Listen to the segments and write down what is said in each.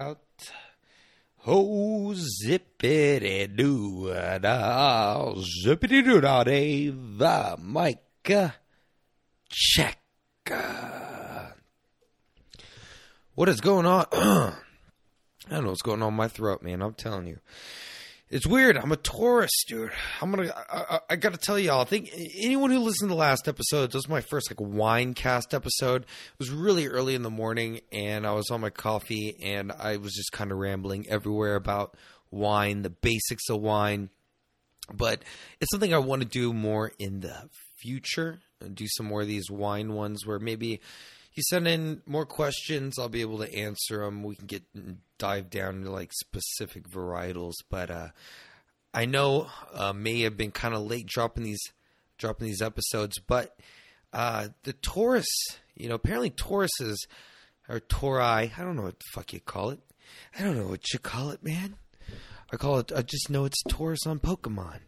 out. Oh, zippity doo da, zippity doo da day, the Micah uh, check. Uh. What is going on? I don't know what's going on my throat, man. I'm telling you. It's weird. I'm a Taurus, dude. I'm gonna. I, I, I got to tell y'all. I think anyone who listened to the last episode, this was my first like wine cast episode. It was really early in the morning, and I was on my coffee, and I was just kind of rambling everywhere about wine, the basics of wine. But it's something I want to do more in the future, and do some more of these wine ones where maybe you send in more questions, I'll be able to answer them. We can get dive down into like specific varietals, but uh, I know uh, may have been kind of late dropping these dropping these episodes, but uh, the Taurus, you know, apparently Tauruses or Tauri, I don't know what the fuck you call it. I don't know what you call it, man. I call it. I just know it's Taurus on Pokemon,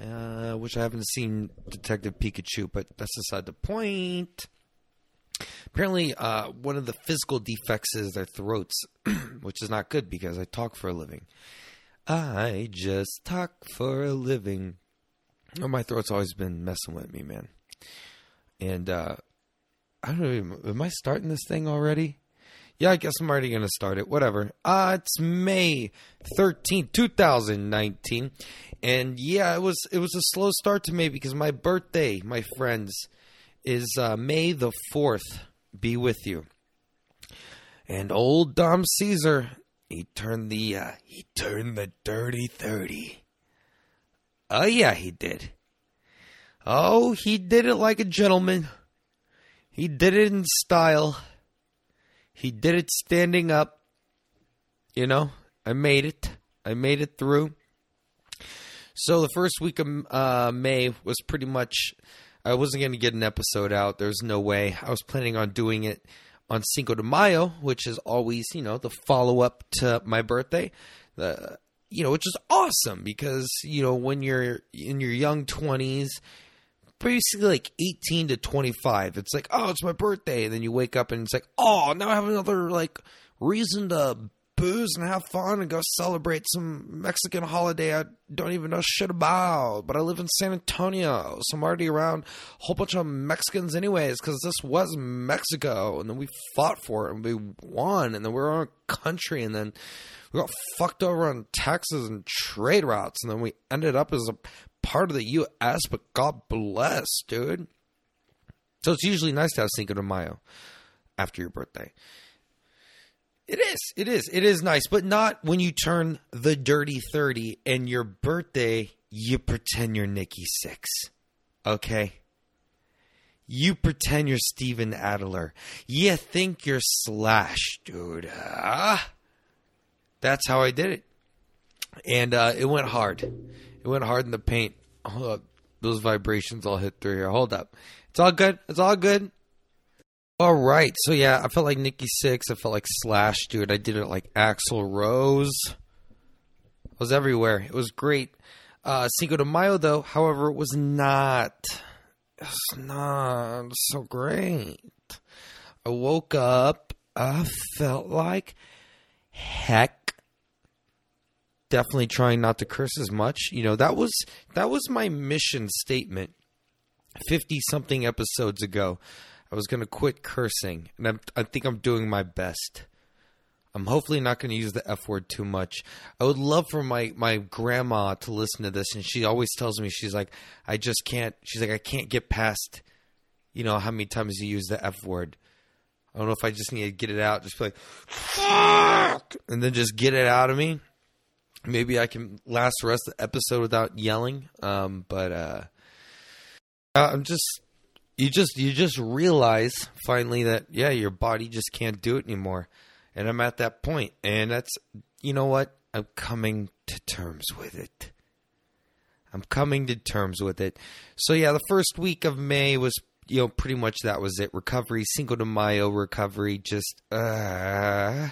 uh, which I haven't seen Detective Pikachu, but that's aside the point. Apparently, uh, one of the physical defects is their throats, which is not good because I talk for a living. I just talk for a living. Oh, my throat's always been messing with me, man. And uh, I don't know. Am I starting this thing already? Yeah, I guess I'm already going to start it. Whatever. Uh, it's May 13th, 2019. And yeah, it was it was a slow start to me because my birthday, my friends, is uh, May the 4th be with you. And old Dom Caesar, he turned the uh, he turned the dirty 30. Oh yeah, he did. Oh, he did it like a gentleman. He did it in style. He did it standing up. You know, I made it. I made it through. So the first week of uh, May was pretty much I wasn't going to get an episode out. There's no way. I was planning on doing it on Cinco de Mayo, which is always, you know, the follow up to my birthday. The you know, which is awesome because, you know, when you're in your young 20s, basically like 18 to 25, it's like, oh, it's my birthday. And then you wake up and it's like, oh, now I have another, like, reason to booze and have fun and go celebrate some Mexican holiday I don't even know shit about. But I live in San Antonio, so I'm already around a whole bunch of Mexicans, anyways, because this was Mexico. And then we fought for it and we won. And then we on a country. And then we got fucked over on taxes and trade routes. And then we ended up as a part of the U.S., but God bless, dude. So it's usually nice to have Cinco de Mayo after your birthday. It is. It is. It is nice, but not when you turn the dirty 30 and your birthday, you pretend you're Nikki Sixx. Okay? You pretend you're Steven Adler. You think you're Slash, dude. Ah. That's how I did it. And uh, it went hard. It went hard in the paint. Hold up. Those vibrations all hit through here. Hold up. It's all good. It's all good. All right. So yeah, I felt like Nikki Sixx. I felt like Slash, dude. I did it like Axl Rose. I was everywhere. It was great. Uh, Cinco de Mayo, though, however, it was not. It was not so great. I woke up. I felt like heck. Definitely trying not to curse as much. You know that was that was my mission statement. Fifty something episodes ago. I was going to quit cursing, and I'm, I think I'm doing my best. I'm hopefully not going to use the F word too much. I would love for my, my grandma to listen to this, and she always tells me, she's like, I just can't, she's like, I can't get past, you know, how many times you use the F word. I don't know if I just need to get it out, just be like, fuck, and then just get it out of me. Maybe I can last the rest of the episode without yelling. Um, but uh, I'm just you just you just realize finally that yeah your body just can't do it anymore. And i'm at that point and that's you know what? I'm coming to terms with it. I'm coming to terms with it. So yeah the first week of may was you know pretty much that was it. Recovery cinco de mayo recovery just uh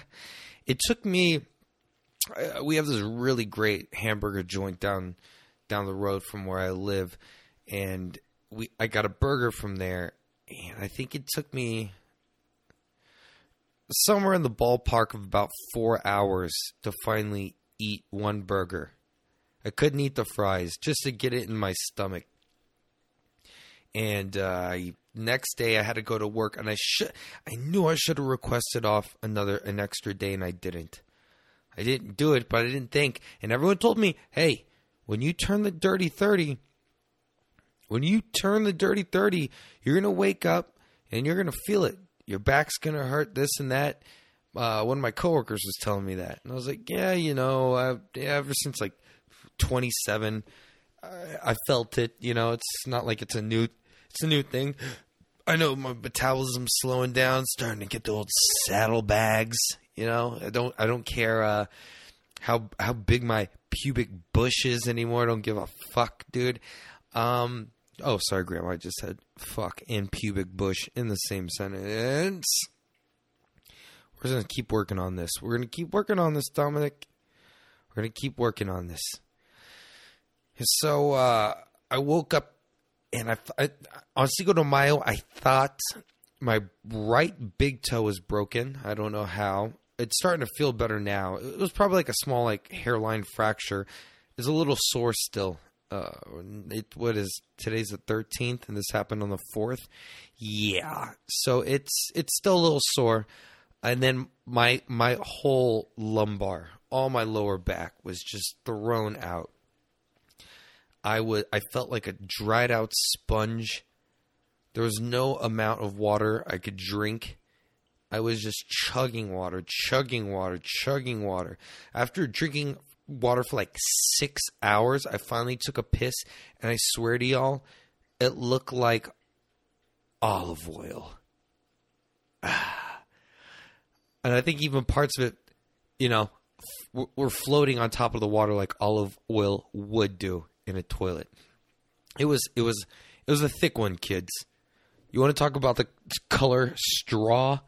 it took me uh, we have this really great hamburger joint down down the road from where i live and we I got a burger from there, and I think it took me somewhere in the ballpark of about four hours to finally eat one burger. I couldn't eat the fries just to get it in my stomach. And uh, next day I had to go to work, and I should I knew I should have requested off another an extra day, and I didn't. I didn't do it, but I didn't think. And everyone told me, "Hey, when you turn the dirty thirty, when you turn the dirty thirty, you're gonna wake up and you're gonna feel it. Your back's gonna hurt, this and that." Uh, one of my coworkers was telling me that, and I was like, "Yeah, you know, I've, ever since like 27, I, I felt it. You know, it's not like it's a new it's a new thing. I know my metabolism's slowing down, starting to get the old saddlebags. You know, I don't I don't care uh, how how big my pubic bush is anymore. I don't give a fuck, dude. Um, oh, sorry, Grandma. I just said fuck and pubic bush in the same sentence. We're gonna keep working on this. We're gonna keep working on this, Dominic. We're gonna keep working on this. So uh, I woke up and I, I on Cinco de Mayo, I thought my right big toe was broken. I don't know how. It's starting to feel better now. It was probably like a small like hairline fracture. It's a little sore still. Uh, it what is today's the thirteenth, and this happened on the fourth. Yeah, so it's it's still a little sore. And then my my whole lumbar, all my lower back was just thrown out. I would I felt like a dried out sponge. There was no amount of water I could drink. I was just chugging water, chugging water, chugging water. After drinking water for like six hours, I finally took a piss, and I swear to y'all, it looked like olive oil. and I think even parts of it, you know, were floating on top of the water like olive oil would do in a toilet. It was it was it was a thick one, kids. You want to talk about the color straw?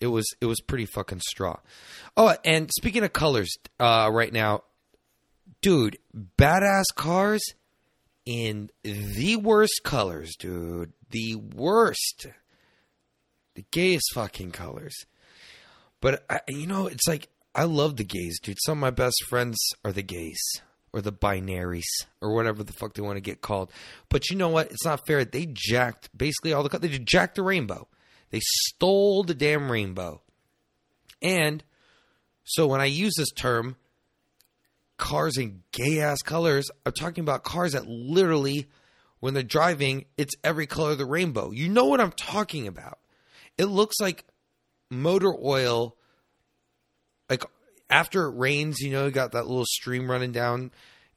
It was it was pretty fucking straw. Oh, and speaking of colors, uh, right now, dude, badass cars in the worst colors, dude. The worst, the gayest fucking colors. But I, you know, it's like I love the gays, dude. Some of my best friends are the gays or the binaries or whatever the fuck they want to get called. But you know what? It's not fair. They jacked basically all the they jacked the rainbow. They stole the damn rainbow. And so when I use this term, cars in gay ass colors, I'm talking about cars that literally, when they're driving, it's every color of the rainbow. You know what I'm talking about. It looks like motor oil, like after it rains, you know, you got that little stream running down,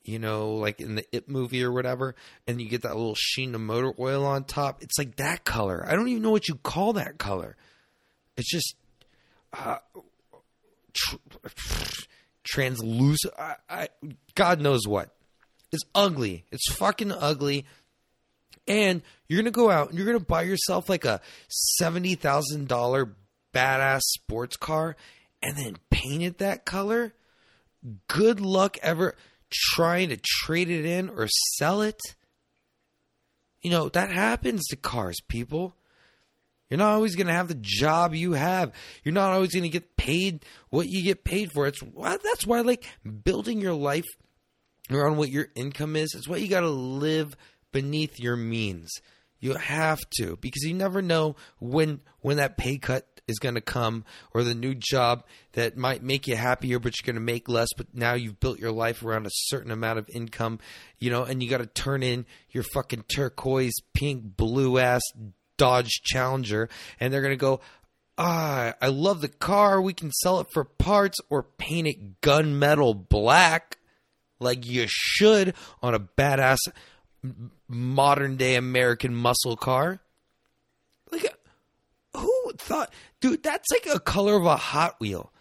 you know, like in the It movie or whatever, and you get that little sheen of motor oil on top. It's like that color. I don't even know what you call that color. It's just uh, tr- translucent. I, I, God knows what. It's ugly. It's fucking ugly. And you're gonna go out and you're gonna buy yourself like a seventy thousand dollar badass sports car and then paint it that color, good luck ever trying to trade it in or sell it. You know, that happens to cars, people. You're not always going to have the job you have. You're not always going to get paid what you get paid for. It's that's why like building your life around what your income is. It's why you got to live beneath your means. You have to because you never know when when that pay cut is going to come or the new job that might make you happier but you're going to make less but now you've built your life around a certain amount of income you know and you got to turn in your fucking turquoise pink blue ass dodge challenger and they're going to go ah i love the car we can sell it for parts or paint it gunmetal black like you should on a badass modern day american muscle car like who thought, dude? That's like a color of a Hot Wheel.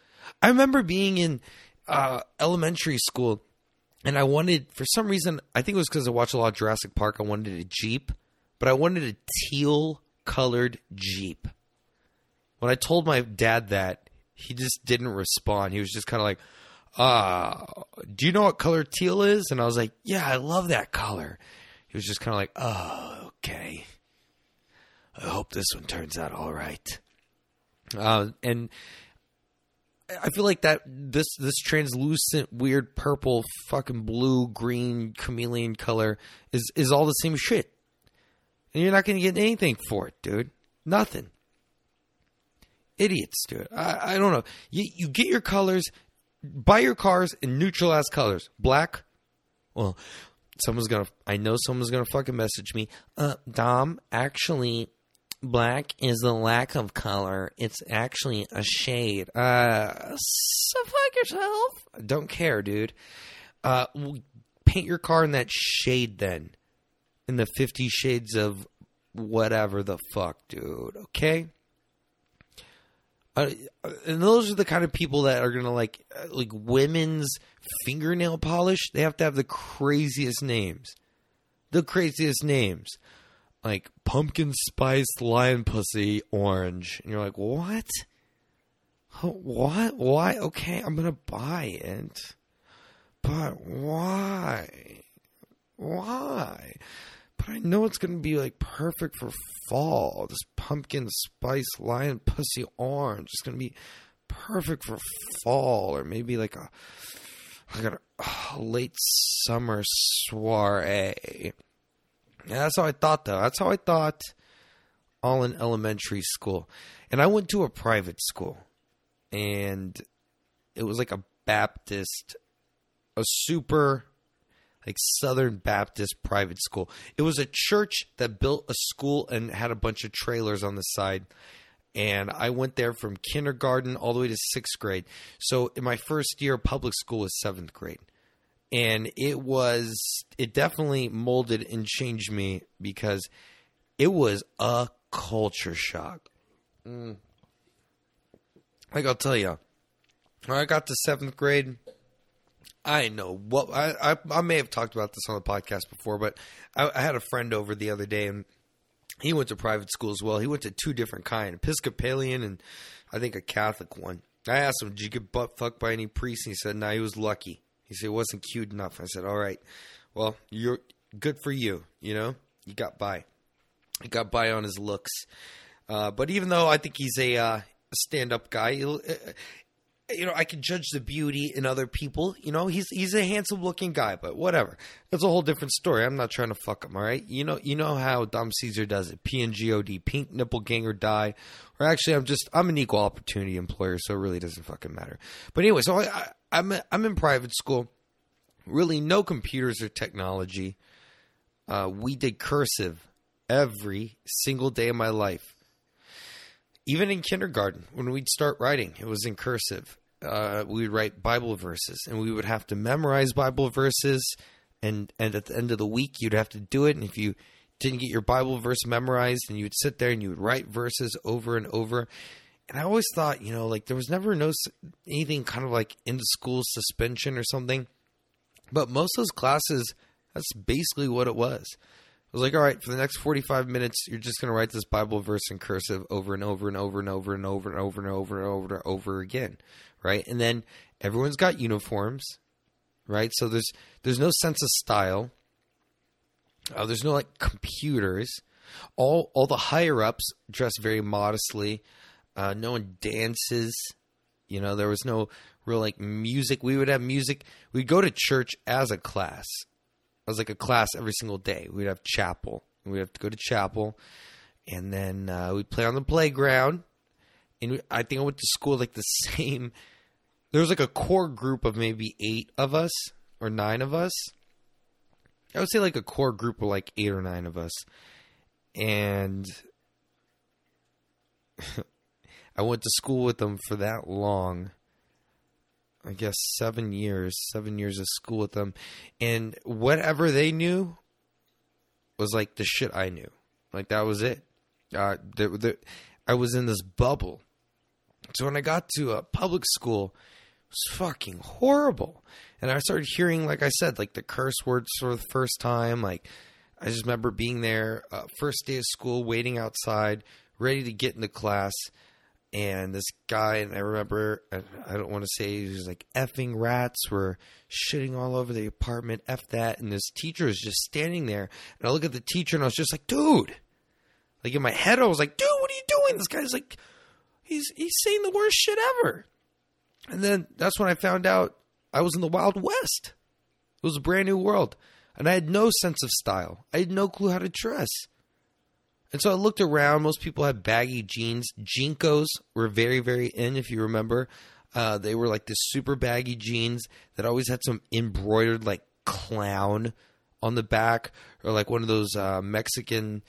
I remember being in uh, elementary school, and I wanted for some reason. I think it was because I watched a lot of Jurassic Park. I wanted a Jeep, but I wanted a teal colored Jeep. When I told my dad that, he just didn't respond. He was just kind of like, uh, do you know what color teal is? And I was like, yeah, I love that color. He was just kind of like, oh, okay. I hope this one turns out all right. Uh, and I feel like that this this translucent, weird purple, fucking blue, green, chameleon color is is all the same shit, and you're not going to get anything for it, dude. Nothing. Idiots, dude. I, I don't know. You you get your colors, buy your cars in neutral ass colors. Black. Well, someone's gonna. I know someone's gonna fucking message me. Uh, Dom, actually, black is the lack of color. It's actually a shade. Uh, so fuck yourself. Don't care, dude. Uh, paint your car in that shade then. In the Fifty Shades of whatever the fuck, dude. Okay. Uh, and those are the kind of people that are gonna like uh, like women's fingernail polish. They have to have the craziest names, the craziest names, like pumpkin spice lion pussy orange, and you're like, what? What? Why? Okay, I'm gonna buy it, but why? Why? But I know it's gonna be like perfect for fall. This pumpkin spice lion pussy orange is gonna be perfect for fall, or maybe like a like a, late summer soiree. Yeah, that's how I thought though. That's how I thought all in elementary school. And I went to a private school. And it was like a Baptist a super like Southern Baptist private school. It was a church that built a school and had a bunch of trailers on the side. And I went there from kindergarten all the way to sixth grade. So in my first year, of public school was seventh grade. And it was, it definitely molded and changed me because it was a culture shock. Mm. Like I'll tell you, when I got to seventh grade, I know what I, I, I may have talked about this on the podcast before, but I, I, had a friend over the other day, and he went to private school as well. He went to two different kind, Episcopalian and I think a Catholic one. I asked him, "Did you get butt fucked by any priest?" And he said, "No, nah, he was lucky." He said it wasn't cute enough. I said, "All right, well, you're good for you. You know, you got by. He got by on his looks." Uh, but even though I think he's a uh, stand-up guy, you know, I can judge the beauty in other people. You know, he's he's a handsome looking guy, but whatever. That's a whole different story. I'm not trying to fuck him. All right, you know, you know how Dom Caesar does it. P N G O D, pink nipple gang or die. Or actually, I'm just I'm an equal opportunity employer, so it really doesn't fucking matter. But anyway, so I, I I'm I'm in private school. Really, no computers or technology. Uh, we did cursive every single day of my life even in kindergarten when we'd start writing it was in cursive uh, we would write bible verses and we would have to memorize bible verses and and at the end of the week you'd have to do it and if you didn't get your bible verse memorized and you would sit there and you would write verses over and over. And i always thought you know like there was never no anything kind of like in the school suspension or something but most of those classes that's basically what it was. I was like, all right, for the next 45 minutes, you're just going to write this Bible verse in cursive over and over and over and over and over and over and over and over and over again, right? And then everyone's got uniforms, right? So there's there's no sense of style. Uh, there's no like computers. All all the higher ups dress very modestly. Uh, no one dances. You know, there was no real like music. We would have music. We'd go to church as a class It was like a class every single day. We'd have chapel. We'd have to go to chapel, and then uh, we'd play on the playground. And we, I think I went to school like the same. There was like a core group of maybe eight of us or nine of us. I would say like a core group of like eight or nine of us, and I went to school with them for that long I guess seven years, seven years of school with them, and whatever they knew was like the shit I knew. Like that was it. Uh, the, the, I was in this bubble. So when I got to a public school, was fucking horrible. And I started hearing, like I said, like the curse words for the first time. Like I just remember being there, uh, first day of school, waiting outside, ready to get into class. And this guy and I remember I don't want to say he was like effing rats were shitting all over the apartment f that. And this teacher is just standing there. And I look at the teacher and I was just like dude! Like in my head I was like dude what are you doing? This guy's like he's he's saying the worst shit ever And then that's when I found out I was in the Wild West. It was a brand new world. And I had no sense of style. I had no clue how to dress. And so I looked around. Most people had baggy jeans. JNCOs were very, very in, if you remember. Uh, they were like this super baggy jeans that always had some embroidered like clown on the back, or like one of those uh, Mexican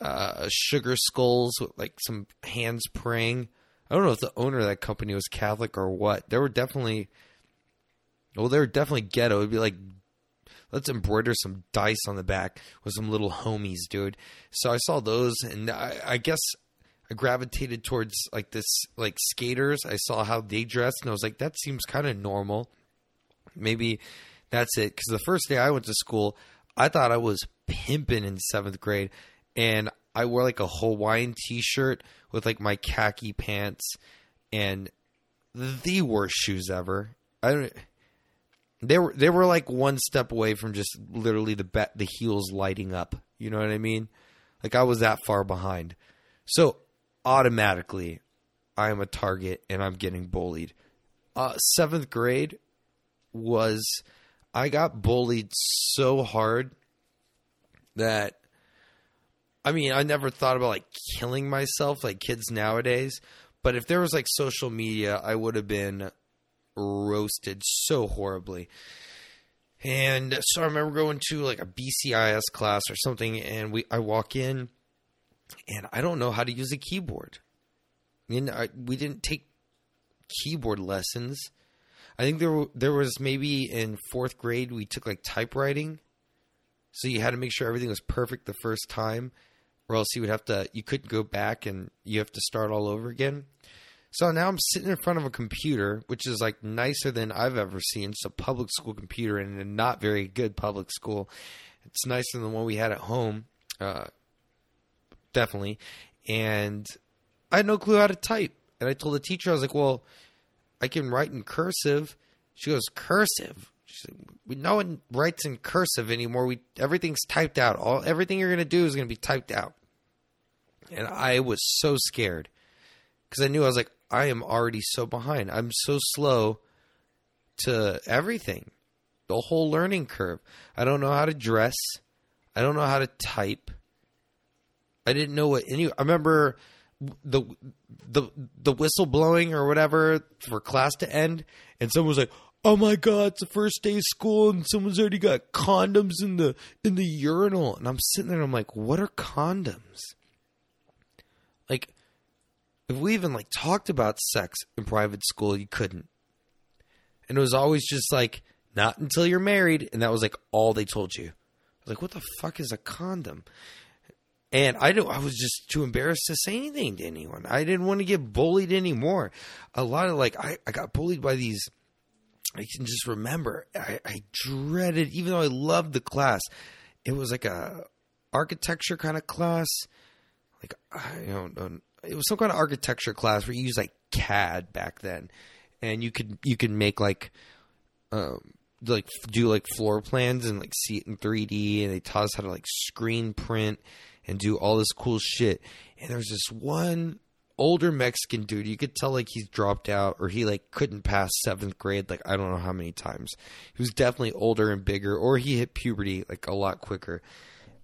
uh, sugar skulls with like some hands praying. I don't know if the owner of that company was Catholic or what. There were definitely, well, they were definitely ghetto. It'd be like, let's embroider some dice on the back with some little homies, dude. So I saw those, and I, I guess I gravitated towards like this, like skaters. I saw how they dressed, and I was like, that seems kind of normal. Maybe that's it. Because the first day I went to school, I thought I was pimping in seventh grade, and I wore like a Hawaiian T-shirt with like my khaki pants and the worst shoes ever. I don't. They were they were like one step away from just literally the be- the heels lighting up. You know what I mean? Like I was that far behind. So automatically, I am a target and I'm getting bullied. Uh, seventh grade was I got bullied so hard that I mean, I never thought about like killing myself like kids nowadays. But if there was like social media, I would have been roasted so horribly. And so I remember going to like a BCIS class or something, and we I walk in, and I don't know how to use a keyboard. I mean, I, we didn't take keyboard lessons. I think there there was maybe in fourth grade we took like typewriting, so you had to make sure everything was perfect the first time or else you would have to you couldn't go back and you have to start all over again. So now I'm sitting in front of a computer, which is like nicer than I've ever seen. It's a public school computer and a not very good public school. It's nicer than the one we had at home, uh, definitely. And I had no clue how to type. And I told the teacher, I was like, "Well, I can write in cursive." She goes, "Cursive." Said, no one writes in cursive anymore. We everything's typed out. All everything you're gonna do is gonna be typed out and I was so scared because I knew I was like, I am already so behind. I'm so slow to everything, the whole learning curve. I don't know how to dress. I don't know how to type. I didn't know what any. I remember the the the whistle blowing or whatever for class to end, and someone was like, "Oh my god, it's the first day of school, and someone's already got condoms in the in the urinal." And I'm sitting there, and I'm like, "What are condoms?" If we even like talked about sex in private school, you couldn't. And it was always just like, not until you're married, and that was like all they told you. I was like, what the fuck is a condom? And I don't. I was just too embarrassed to say anything to anyone. I didn't want to get bullied anymore. A lot of like, I, I got bullied by these. I can just remember. I, I dreaded, even though I loved the class. It was like a architecture kind of class like I don't it was some kind of architecture class where you use like CAD back then, and you could you could make like um like do like floor plans and like see it in 3D, and they taught us how to like screen print and do all this cool shit. And there's this one older Mexican dude. You could tell like he's dropped out or he like couldn't pass seventh grade. Like I don't know how many times. He was definitely older and bigger, or he hit puberty like a lot quicker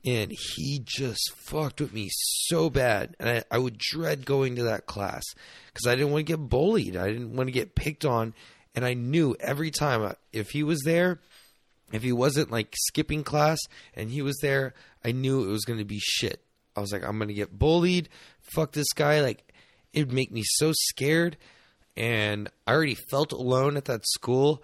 and he just fucked with me so bad. And i, I would dread going to that class because i didn't want to get bullied. I didn't want to get picked on. And i knew every time uh, if he was there if he wasn't like skipping class and he was there i knew it was going to be shit. I was like i'm going to get bullied. Fuck this guy. Like it would make me so scared. And i already felt alone at that school.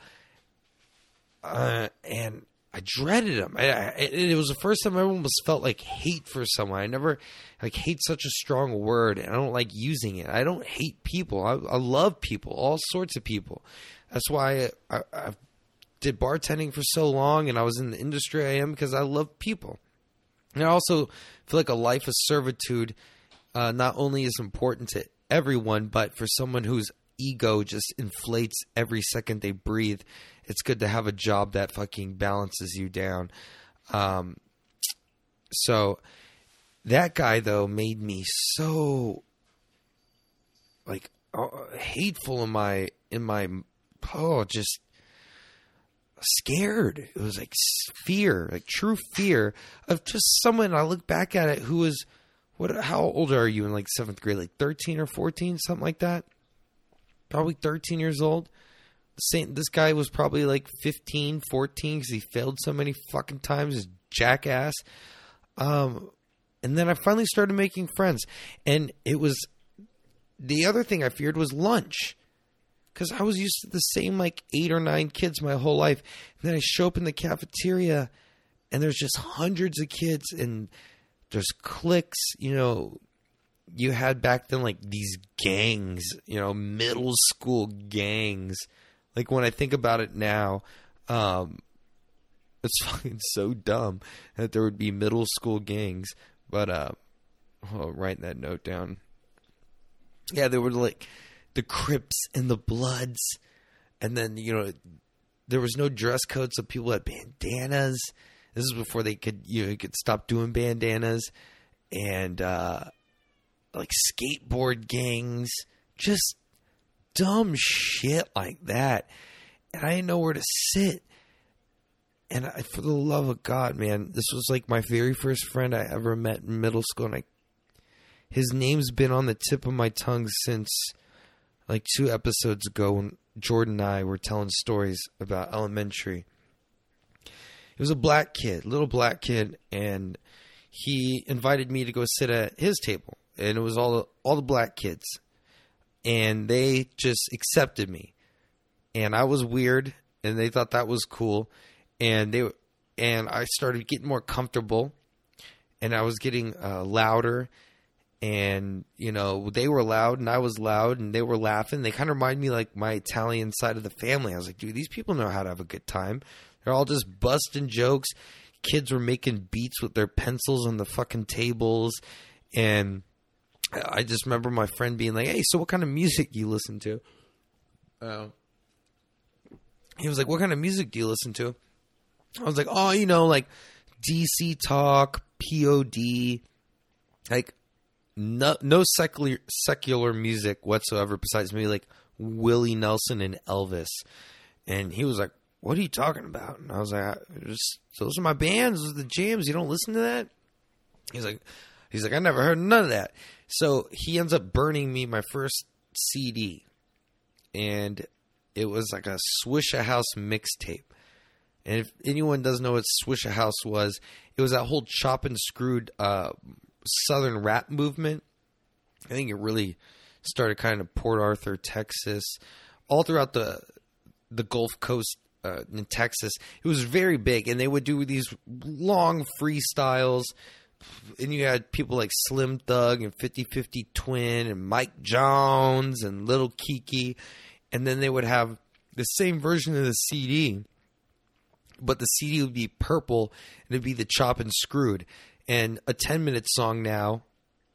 Uh, and I dreaded him. I, I, it was the first time I almost felt like hate for someone. I never like hate such a strong word, and I don't like using it. I don't hate people. I, I love people, all sorts of people. That's why I, I, did bartending for so long, and I was in the industry I am because I love people. And I also feel like a life of servitude uh, not only is important to everyone, but for someone whose ego just inflates every second they breathe it's good to have a job that fucking balances you down. Um, so that guy though made me so like uh, hateful in my in my oh, just scared. It was like fear, like true fear of just someone. I look back at it who was, what? How old are you in like seventh grade? Like thirteen or fourteen, something like that. Probably thirteen years old. This guy was probably like 15, 14 because he failed so many fucking times. His jackass. Um, and then I finally started making friends, and it was the other thing I feared was lunch because I was used to the same like eight or nine kids my whole life. And then I show up in the cafeteria and there's just hundreds of kids and there's cliques, you know. You had back then like these gangs, you know, middle school gangs. Like when I think about it now, um, it's fucking so dumb that there would be middle school gangs. But uh, oh, writing that note down. Yeah, there were like the Crips and the Bloods, and then you know there was no dress code, so people had bandanas. This is before they could you know could stop doing bandanas, and uh, like skateboard gangs, just dumb shit like that. And I didn't know where to sit. And I, for the love of God, man, this was like my very first friend I ever met in middle school, and I his name's been on the tip of my tongue since like two episodes ago when Jordan and I were telling stories about elementary. He was a black kid, little black kid, and he invited me to go sit at his table, and it was all the, all the black kids, and they just accepted me, and I was weird, and they thought that was cool, and they and I started getting more comfortable, and I was getting uh, louder and you know they were loud and I was loud and they were laughing. They kind of remind me like my Italian side of the family. I was like, dude, these people know how to have a good time. They're all just busting jokes. Kids were making beats with their pencils on the fucking tables, and I just remember my friend being like, "Hey, so what kind of music do you listen to?" Uh, he was like, "What kind of music do you listen to?" I was like, "Oh, you know, like DC Talk, POD, like no no secular secular music whatsoever besides maybe like Willie Nelson and Elvis. And he was like, "What are you talking about?" And I was like, "Just those are my bands, those are the jams. You don't listen to that?" He's like, "He's like, I never heard none of that." So he ends up burning me my first CD, and it was like a Swishahouse mixtape. And if anyone doesn't know what Swishahouse was, it was that whole chop and screwed uh, southern rap movement. I think it really started kind of Port Arthur, Texas, all throughout the the Gulf Coast uh, in Texas. It was very big, and they would do these long freestyles. And you had people like Slim Thug and 50 50 Twin and Mike Jones and Little Keke. And then they would have the same version of the CD, but the CD would be purple and it'd be the chop and screwed and a 10 minute song now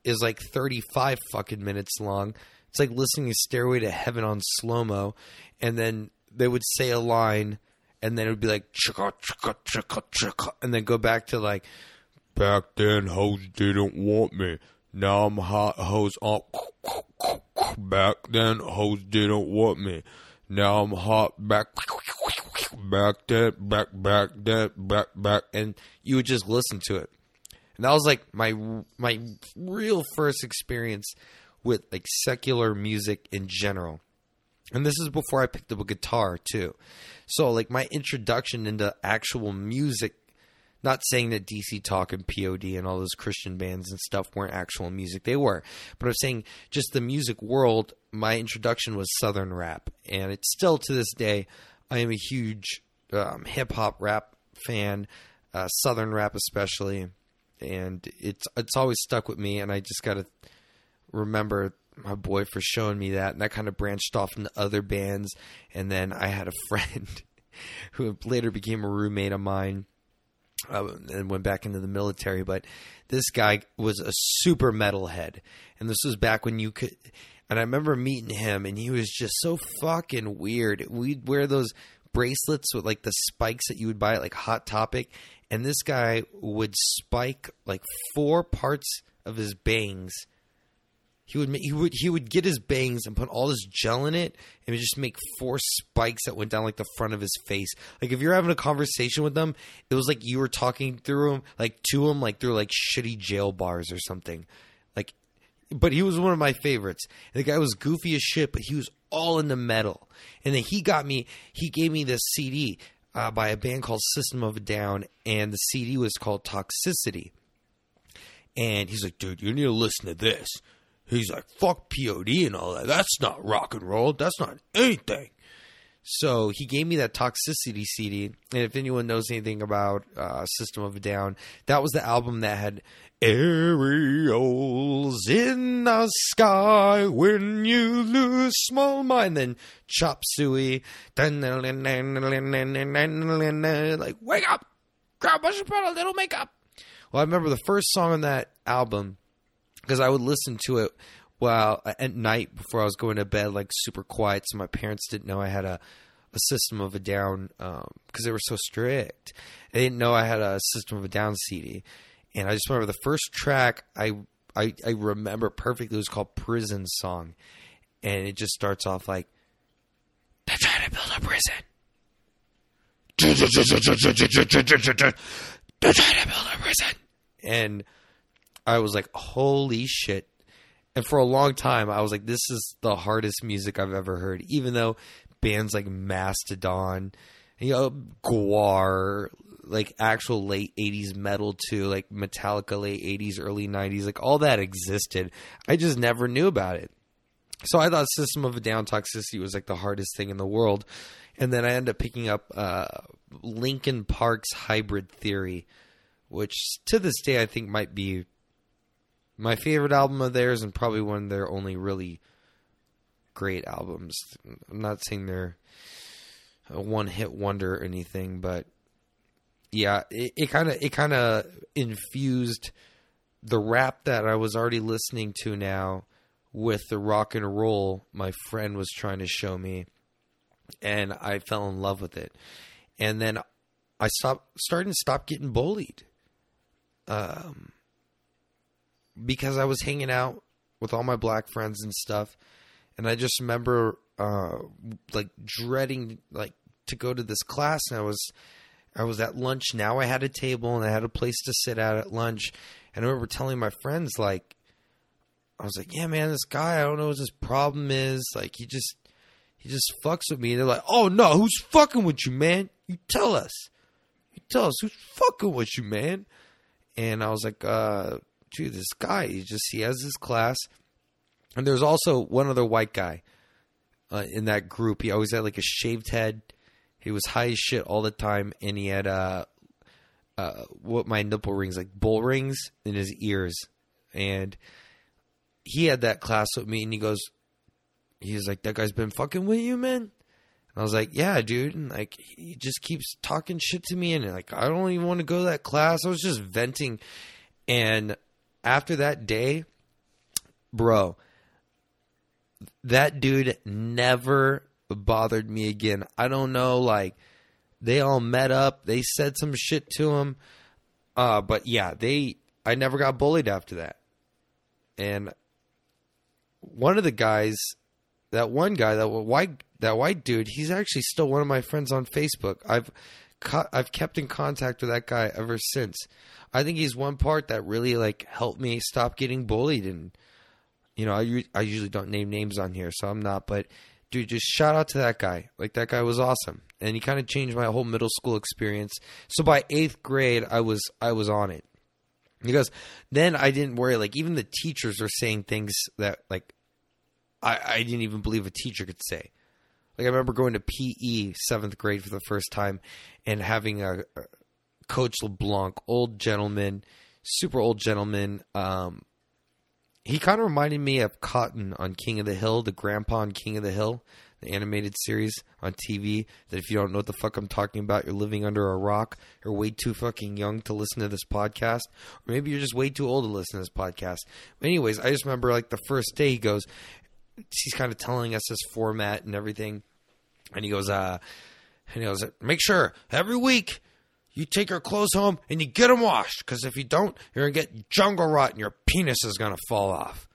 is like 35 fucking minutes long. It's like listening to Stairway to Heaven on slow mo, and then they would say a line, and then it would be like and then go back to like back then hoes didn't want me. Now I'm hot hoes on. Back then hoes didn't want me. Now I'm hot back back then back back then back back and you would just listen to it and that was like my my real first experience with like secular music in general. And this is before I picked up a guitar too. So like my introduction into actual music not saying that DC Talk and POD and all those Christian bands and stuff weren't actual music. They were. But I'm saying just the music world, my introduction was Southern rap. And it's still to this day, I am a huge um, hip hop rap fan, uh, Southern rap especially and it's it's always stuck with me. And I just got to remember my boy for showing me that, and that kind of branched off into other bands. And then I had a friend who later became a roommate of mine. Uh, and went back into the military, but this guy was a super metalhead, and this was back when you could. And I remember meeting him, and he was just so fucking weird. We'd wear those bracelets with like the spikes that you would buy at like Hot Topic, and this guy would spike like four parts of his bangs he would he would he would get his bangs and put all this gel in it and would just make four spikes that went down like the front of his face. Like if you're having a conversation with them, it was like you were talking through him, like to him, like through like shitty jail bars or something. Like, but he was one of my favorites. And the guy was goofy as shit, but he was all in the metal. And then he got me. He gave me this CD uh, by a band called System of a Down, and the CD was called Toxicity. And he's like, dude, you need to listen to this. He's like, fuck POD and all that. That's not rock and roll. That's not anything. So he gave me that Toxicity CD. And if anyone knows anything about uh, System of a Down, that was the album that had aerials in the sky when you lose small mind. Then Chop Suey. Like, wake up! Grab a put a little makeup. Well, I remember the first song on that album because I would listen to it while at night before I was going to bed, like super quiet, so my parents didn't know I had a, a System of a Down because um, they were so strict. They didn't know I had a System of a Down CD, and I just remember the first track I I, I remember perfectly. It was called "Prison Song," and it just starts off like they're trying to build a prison. They're trying to build a prison, and I was like, holy shit. And for a long time, I was like, this is the hardest music I've ever heard. Even though bands like Mastodon, you know, Gwar, like actual late 80s metal too, like Metallica late 80s, early 90s, like all that existed. I just never knew about it. So I thought System of a Down Toxicity was like the hardest thing in the world. And then I ended up picking up uh, Linkin Park's Hybrid Theory, which to this day I think might be my favorite album of theirs and probably one of their only really great albums. I'm not saying they're a one hit wonder or anything, but yeah, it kind of it kind of infused the rap that I was already listening to now with the rock and roll my friend was trying to show me and I fell in love with it. And then I stopped starting to stop getting bullied. Um because I was hanging out with all my black friends and stuff, and I just remember uh, like dreading like to go to this class, and I was I was at lunch. Now I had a table and I had a place to sit at at lunch, and I remember telling my friends like. I was like, yeah, man, this guy, I don't know what his problem is. Like, he just, he just fucks with me. And they're like, oh no, who's fucking with you, man? You tell us. You tell us who's fucking with you, man. And I was like, uh, dude, this guy, he just he has his class, and there's also one other white guy uh, in that group. He always had like a shaved head. He was high as shit all the time, and he had uh, uh, what my nipple rings like bull rings in his ears, and he had that class with me, and he goes, he's like, that guy's been fucking with you, man. And I was like, yeah, dude. And like, he just keeps talking shit to me. And like, I don't even want to go to that class. I was just venting. And after that day, bro, that dude never bothered me again. I don't know, like they all met up, they said some shit to him. Uh, but yeah, they I never got bullied after that. And one of the guys, that one guy, that white that white dude, he's actually still one of my friends on Facebook. I've I've kept in contact with that guy ever since. I think he's one part that really like helped me stop getting bullied. And you know, I I usually don't name names on here, so I'm not. But dude, just shout out to that guy. Like that guy was awesome, and he kind of changed my whole middle school experience. So by eighth grade, I was I was on it because then I didn't worry. Like even the teachers are saying things that like I I didn't even believe a teacher could say. Like I remember going to PE seventh grade for the first time and having a, Coach LeBlanc, old gentleman, super old gentleman. Um, he kind of reminded me of Cotton on King of the Hill, the grandpa on King of the Hill, the animated series on TV. That if you don't know what the fuck I'm talking about, you're living under a rock. You're way too fucking young to listen to this podcast, or maybe you're just way too old to listen to this podcast. Anyways, I just remember like the first day he goes, he's kind of telling us his format and everything, and he goes, uh, and he goes, make sure every week you take your clothes home and you get them washed. Because if you don't, you're going to get jungle rot and your penis is going to fall off.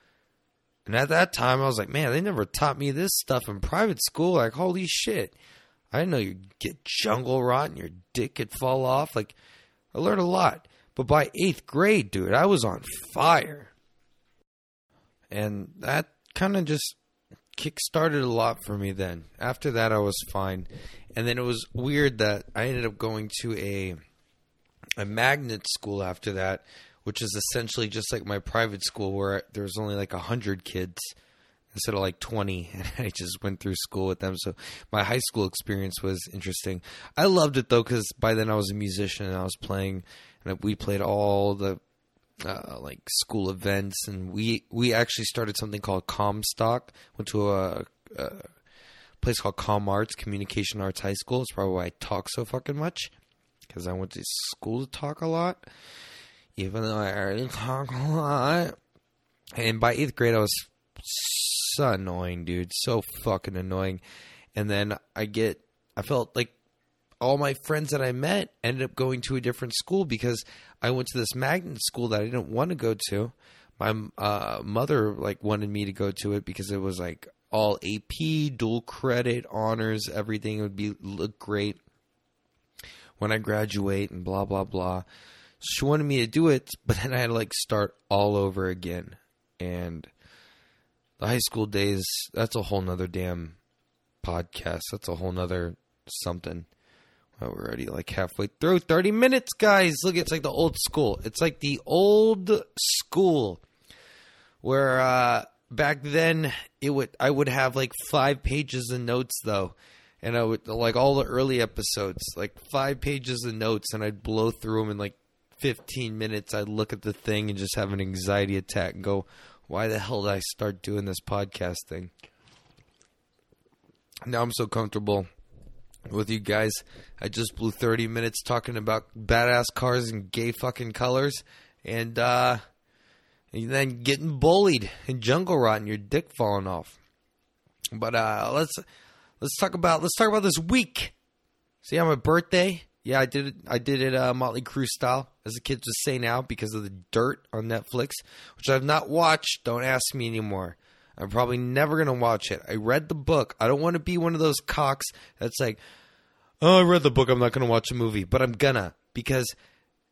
And at that time, I was like, man, they never taught me this stuff in private school. Like, holy shit. I didn't know you'd get jungle rot and your dick could fall off. Like, I learned a lot. But by eighth grade, dude, I was on fire. And that kind of just kick started a lot for me then. After that, I was fine. And then it was weird that I ended up going to a a magnet school after that, which is essentially just like my private school where there was only like a hundred kids instead of like 20 and i just went through school with them so my high school experience was interesting i loved it though because by then i was a musician and i was playing and we played all the uh, like school events and we we actually started something called comstock went to a, a place called com arts communication arts high school it's probably why i talk so fucking much because i went to school to talk a lot even though i already talk a lot and by eighth grade i was so annoying, dude. So fucking annoying. And then I get, I felt like all my friends that I met ended up going to a different school because I went to this magnet school that I didn't want to go to. My uh, mother like wanted me to go to it because it was like all AP, dual credit, honors, everything it would be look great when I graduate and blah blah blah. She wanted me to do it, but then I had to like start all over again. And the high school days, that's a whole nother damn podcast. That's a whole nother something. Well, we're already like halfway through. 30 minutes, guys. Look, it's like the old school. It's like the old school where uh, back then it would I would have like five pages of notes though. And I would like all the early episodes, like five pages of notes, and I'd blow through them in like 15 minutes. I'd look at the thing and just have an anxiety attack and go, why the hell did I start doing this podcast thing? Now I'm so comfortable with you guys. I just blew 30 minutes talking about badass cars and gay fucking colors and uh and then getting bullied and jungle rot and your dick falling off. But uh let's let's talk about let's talk about this week. See on my birthday, yeah, I did it. I did it uh, Motley Crue style, as the kids would say now, because of the Dirt on Netflix, which I've not watched. Don't ask me anymore. I'm probably never gonna watch it. I read the book. I don't want to be one of those cocks that's like, "Oh, I read the book. I'm not gonna watch a movie," but I'm gonna because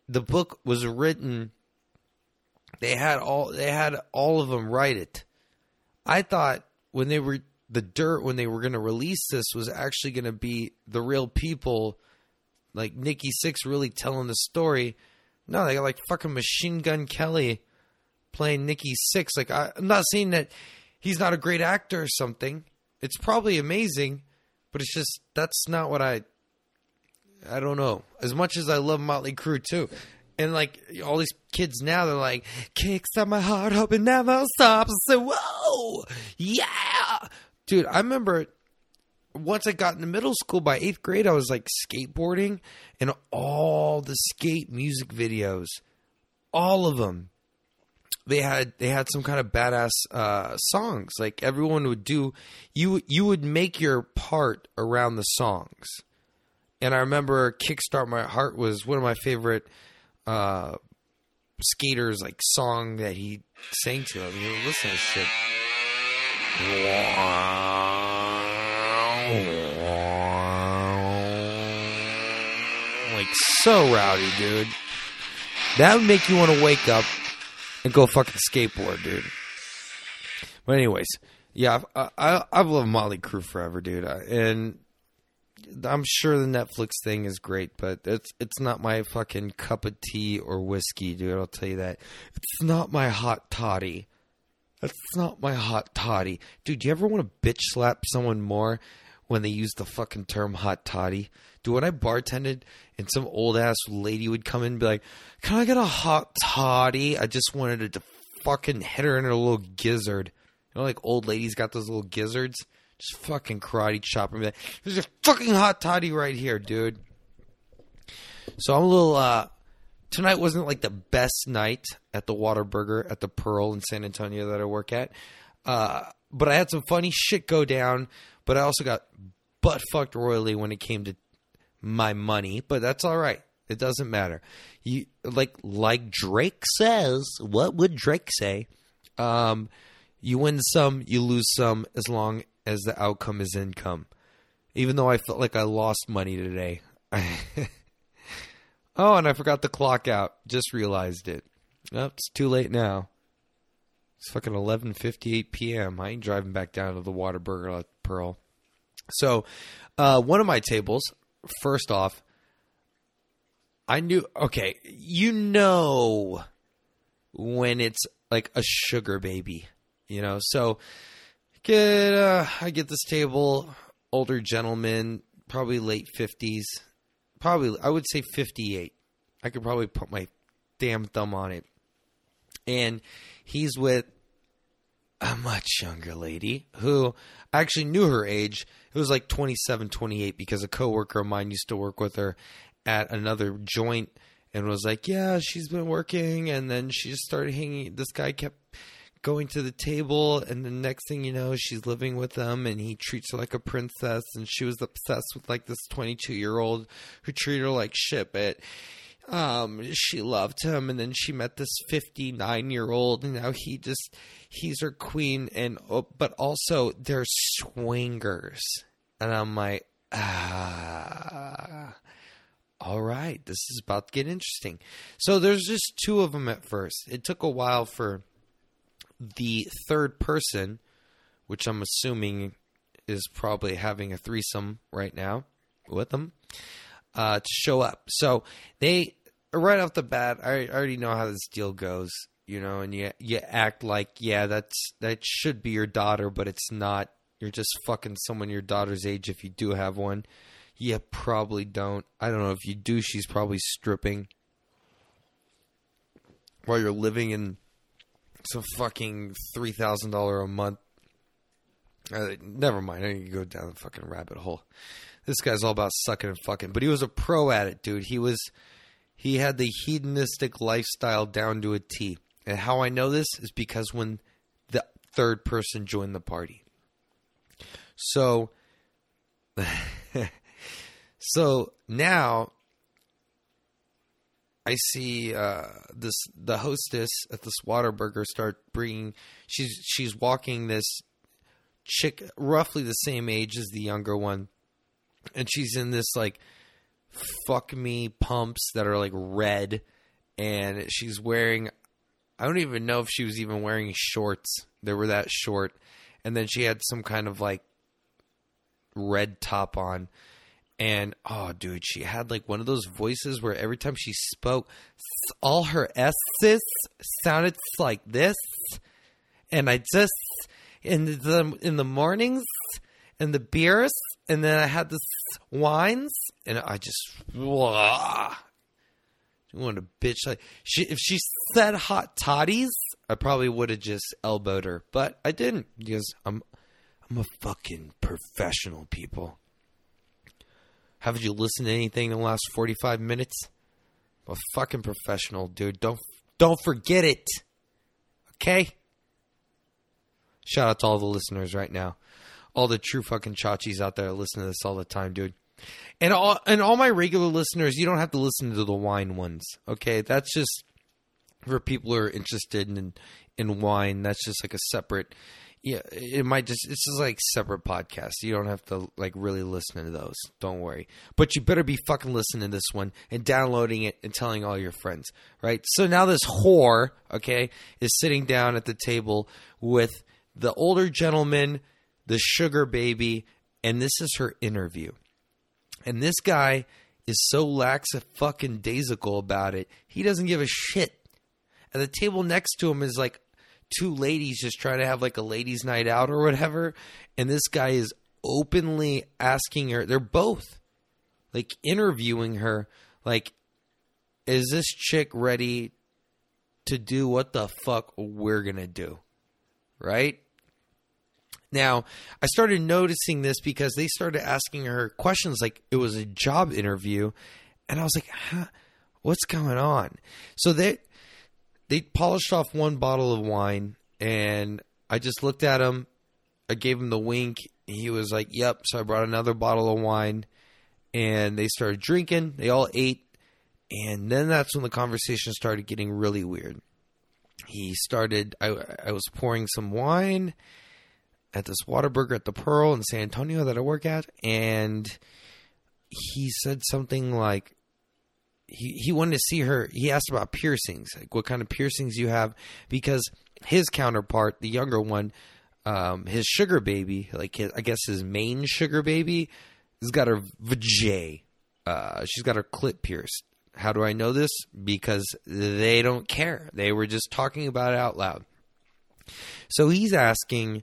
the book was written. They had all they had all of them write it. I thought when they were the Dirt when they were gonna release this was actually gonna be the real people like Nikki Sixx really telling the story. No, they got like fucking Machine Gun Kelly playing Nikki Sixx. Like I, I'm not saying that he's not a great actor or something. It's probably amazing, but it's just that's not what I. I don't know. As much as I love Motley Crue too, and like all these kids now, they're like kicks at my heart, hoping never stops. Say, whoa, yeah, dude. I remember once I got into middle school, by eighth grade, I was like skateboarding and all the skate music videos, all of them. They had they had some kind of badass uh, songs. Like everyone would do, you you would make your part around the songs. And I remember "Kickstart My Heart" was one of my favorite uh, skaters like song that he sang to. I mean, listen to this shit. Like so rowdy, dude. That would make you want to wake up and go fucking skateboard, dude. But anyways, yeah, I, I I've loved forever, dude, and I'm sure the Netflix thing is great, but it's it's not my fucking cup of tea or whiskey, dude. I'll tell you that. It's not my hot toddy. That's not my hot toddy, dude. Do you ever want to bitch slap someone more when they use the fucking term hot toddy. Dude, when I bartended and some old ass lady would come in and be like, Can I get a hot toddy? I just wanted to fucking hit her in her little gizzard. You know, like old ladies got those little gizzards? Just fucking karate chop be like, There's a fucking hot toddy right here, dude. So I'm a little, uh, tonight wasn't like the best night at the Whataburger at the Pearl in San Antonio that I work at. Uh, but I had some funny shit go down but I also got butt fucked royally when it came to my money. But that's all right. It doesn't matter. You like like Drake says. What would Drake say? Um, You win some, you lose some, as long as the outcome is income. Even though I felt like I lost money today. oh, and I forgot the clock out. Just realized it. Oh, it's too late now. It's fucking 11:58 p.m. I ain't driving back down to the Whataburger Pearl. So, uh, one of my tables, first off, I knew. Okay, you know when it's like a sugar baby, you know. So, get uh, I get this table, older gentleman, probably late fifties, probably I would say fifty-eight. I could probably put my damn thumb on it, and he's with a much younger lady who I actually knew her age. It was like 27, 28 because a coworker of mine used to work with her at another joint and was like, "Yeah, she's been working." And then she just started hanging. This guy kept going to the table, and the next thing you know, she's living with him, and he treats her like a princess. And she was obsessed with like this twenty-two year old who treated her like shit, but um, she loved him, and then she met this 59 year old, and now he just he's her queen, and oh, but also they're swingers, and I'm like, ah. All right, this is about to get interesting. So there's just two of them at first. It took a while for the third person, which I'm assuming is probably having a threesome right now with them, uh, to show up. So they right off the bat, I already know how this deal goes, you know, and you you act like yeah, that's that should be your daughter, but it's not. You're just fucking someone your daughter's age if you do have one. You probably don't. I don't know if you do. She's probably stripping while you're living in some fucking three thousand dollar a month. Uh, never mind. I to go down the fucking rabbit hole. This guy's all about sucking and fucking, but he was a pro at it, dude. He was he had the hedonistic lifestyle down to a T. And how I know this is because when the third person joined the party. So so now I see uh, this the hostess at this Whataburger start bringing she's she's walking this chick roughly the same age as the younger one and she's in this like fuck me pumps that are like red and she's wearing I don't even know if she was even wearing shorts. They were that short. And then she had some kind of like red top on. And oh dude, she had like one of those voices where every time she spoke all her S's sounded like this. And I just in the in the mornings and the beers and then I had the wines, and I just blah. wanted a bitch like she. If she said hot toddies, I probably would have just elbowed her, but I didn't because I'm I'm a fucking professional, people. Haven't you listened to anything in the last forty five minutes? I'm a fucking professional, dude. Don't don't forget it. Okay. Shout out to all the listeners right now all the true fucking chachis out there listening to this all the time, dude. And all and all my regular listeners, you don't have to listen to the wine ones. Okay, that's just for people who are interested in in wine. That's just like a separate. Yeah, it might just it's just like separate podcasts. You don't have to like really listen to those. Don't worry. But you better be fucking listening to this one and downloading it and telling all your friends, right? So now this whore, okay, is sitting down at the table with the older gentleman the sugar baby, and this is her interview. And this guy is so lax a fucking daisical about it. He doesn't give a shit. And the table next to him is like two ladies just trying to have like a ladies' night out or whatever. And this guy is openly asking her, they're both like interviewing her, like, is this chick ready to do what the fuck we're gonna do? Right? Now, I started noticing this because they started asking her questions like it was a job interview, and I was like, huh, "What's going on?" So they they polished off one bottle of wine, and I just looked at him. I gave him the wink. He was like, "Yep." So I brought another bottle of wine, and they started drinking. They all ate, and then that's when the conversation started getting really weird. he started. I, I was pouring some wine at this Whataburger at the Pearl in San Antonio that I work at, and he said something like he he wanted to see her. He asked about piercings, like what kind of piercings you have, because his counterpart, the younger one, um, his sugar baby, like his, I guess his main sugar baby, has got her vajay. Uh, she's got her clit pierced. How do I know this? Because they don't care. They were just talking about it out loud. So he's asking,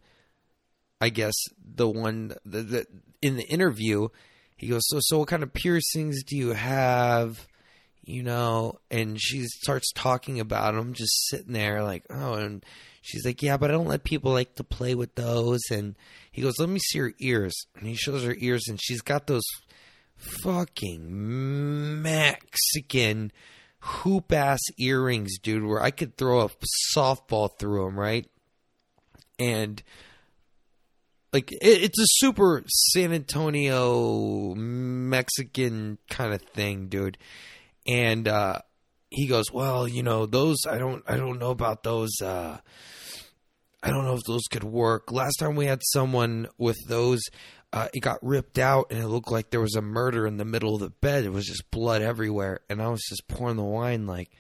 I guess the one that in the interview, he goes, "So, so what kind of piercings do you have?" You know, and she starts talking about them, just sitting there like, "Oh," and she's like, "Yeah, but I don't let people like to play with those." And he goes, "Let me see her ears," and he shows her ears, and she's got those fucking Mexican hoop ass earrings, dude, where I could throw a softball through them, right? And like it, it's a super San Antonio Mexican kind of thing, dude. And uh he goes, "Well, you know, those I don't I don't know about those uh I don't know if those could work. Last time we had someone with those uh, it got ripped out and it looked like there was a murder in the middle of the bed. It was just blood everywhere. And I was just pouring the wine like,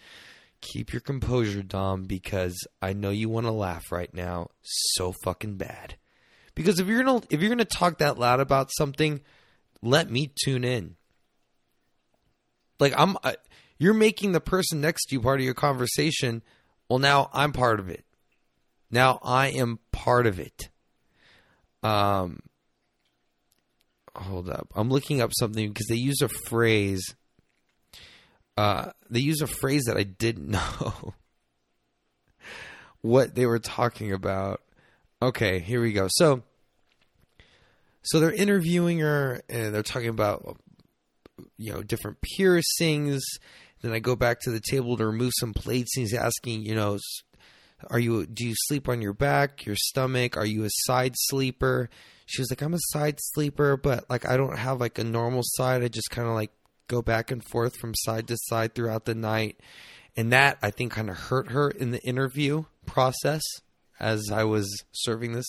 keep your composure, Dom, because I know you want to laugh right now so fucking bad. Because if you're gonna if you're gonna talk that loud about something, let me tune in. Like I'm, you're making the person next to you part of your conversation. Well, now I'm part of it. Now I am part of it. Um, hold up. I'm looking up something because they use a phrase. Uh, they use a phrase that I didn't know what they were talking about. Okay, here we go. So, so they're interviewing her and they're talking about, you know, different piercings. Then I go back to the table to remove some plates. And he's asking, you know, are you do you sleep on your back, your stomach? Are you a side sleeper? she was like, I'm a side sleeper, but like I don't have like a normal side. I just kind of like go back and forth from side to side throughout the night. And that I think kind of hurt her in the interview process as I was serving this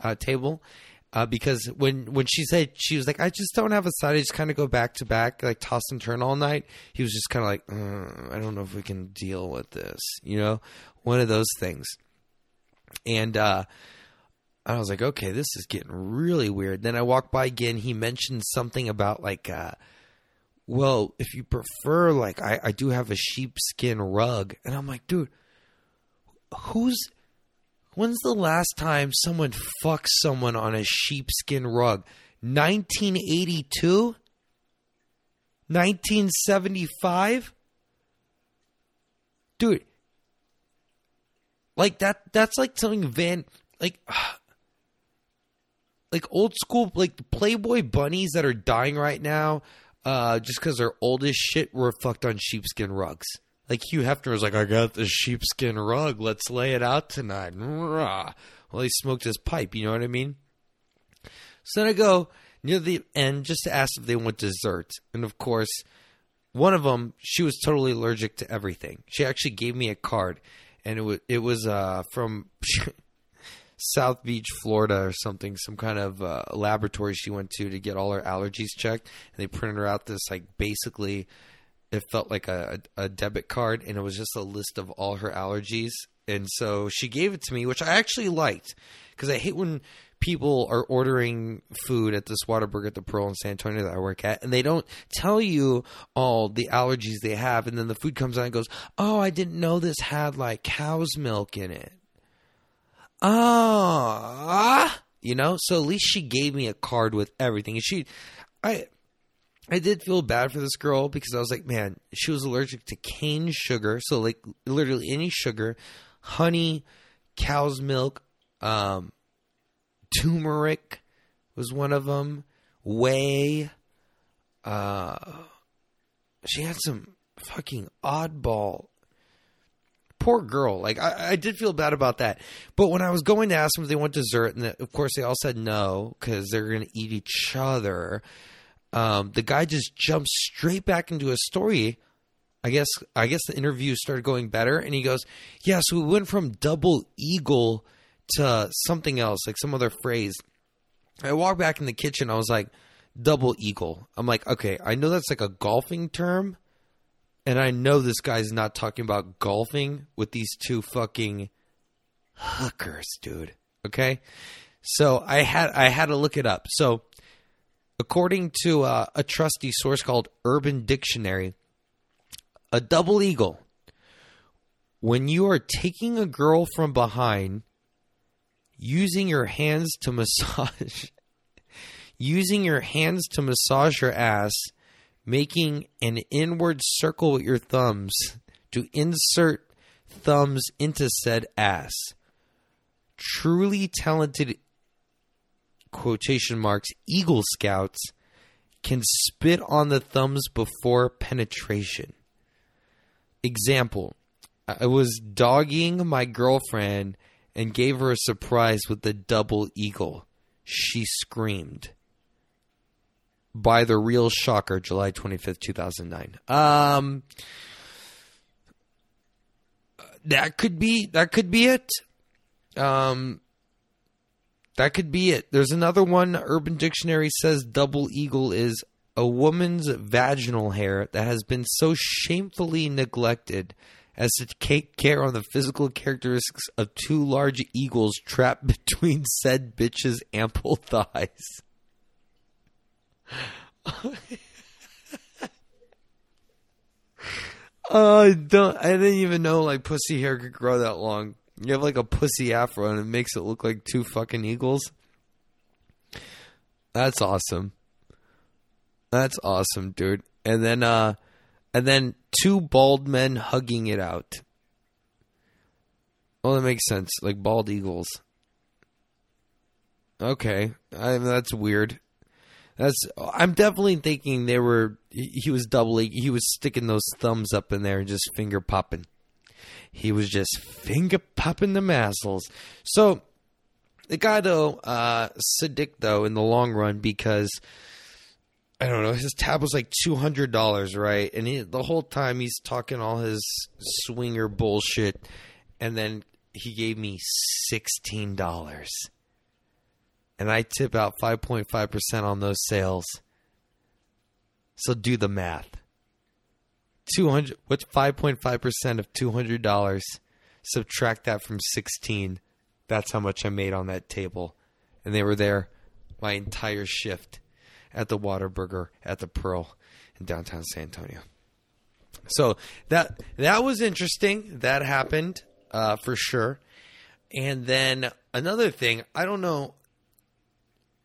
uh, table. Uh, because when when she said she was like, I just don't have a side. I just kind of go back to back, like toss and turn all night. He was just kind of like, uh, I don't know if we can deal with this, you know, one of those things. And uh, I was like, okay, this is getting really weird. Then I walked by again. He mentioned something about like, uh, well, if you prefer, like, I, I do have a sheepskin rug. And I'm like, dude, who's, when's the last time someone fucked someone on a sheepskin rug? 1982? 1975? Dude, like that, that's like telling Van, like, like old school like the Playboy bunnies that are dying right now, uh, just because they're old as shit were fucked on sheepskin rugs. Like Hugh Hefner was like, I got the sheepskin rug, let's lay it out tonight. Well, he smoked his pipe, you know what I mean? So then I go near the end just to ask if they want dessert. And of course, one of them, she was totally allergic to everything. She actually gave me a card, and it was it was uh, from South Beach, Florida, or something, some kind of uh, laboratory she went to to get all her allergies checked, and they printed her out this like basically, it felt like a, a debit card, and it was just a list of all her allergies, and so she gave it to me, which I actually liked because I hate when people are ordering food at this Whataburger at the Pearl in San Antonio that I work at, and they don't tell you all the allergies they have, and then the food comes out and goes, "Oh, I didn't know this had like cow's milk in it." ah, you know. So at least she gave me a card with everything, and she, I, I did feel bad for this girl because I was like, man, she was allergic to cane sugar, so like literally any sugar, honey, cow's milk, um, turmeric was one of them, whey. Uh, she had some fucking oddball poor girl. Like I, I, did feel bad about that. But when I was going to ask them if they want dessert, and the, of course they all said no because they're going to eat each other. Um, the guy just jumps straight back into a story I guess I guess the interview started going better, and he goes, "Yeah, so we went from double eagle to something else, like some other phrase." I walked back in the kitchen. I was like, "Double eagle." I'm like, "Okay, I know that's like a golfing term, and I know this guy's not talking about golfing with these two fucking hookers, dude." Okay, so I had I had to look it up. So, according to uh, a trusty source called Urban Dictionary a double eagle. When you are taking a girl from behind, using your hands to massage, using your hands to massage her ass, making an inward circle with your thumbs to insert thumbs into said ass. Truly talented quotation marks Eagle Scouts can spit on the thumbs before penetration. Example I was dogging my girlfriend and gave her a surprise with the double eagle. She screamed. By the real shocker, July 25th, 2009. Um, that could be that could be it. Um, that could be it. There's another one. Urban Dictionary says double eagle is a woman's vaginal hair that has been so shamefully neglected as to take care on the physical characteristics of two large eagles trapped between said bitch's ample thighs. oh, I don't. I didn't even know like pussy hair could grow that long. You have like a pussy afro, and it makes it look like two fucking eagles. That's awesome. That's awesome, dude. And then uh and then two bald men hugging it out. Well, that makes sense. Like bald eagles. Okay, I, that's weird. That's I'm definitely thinking they were. He was doubling. He was sticking those thumbs up in there and just finger popping. He was just finger popping the massels. So the guy though, uh, though, in the long run, because I don't know. His tab was like two hundred dollars, right? And he, the whole time he's talking all his swinger bullshit, and then he gave me sixteen dollars, and I tip out five point five percent on those sales. So do the math. Two hundred. What's five point five percent of two hundred dollars? Subtract that from sixteen. That's how much I made on that table, and they were there my entire shift at the Whataburger at the Pearl in downtown San Antonio. So that that was interesting. That happened uh, for sure. And then another thing, I don't know.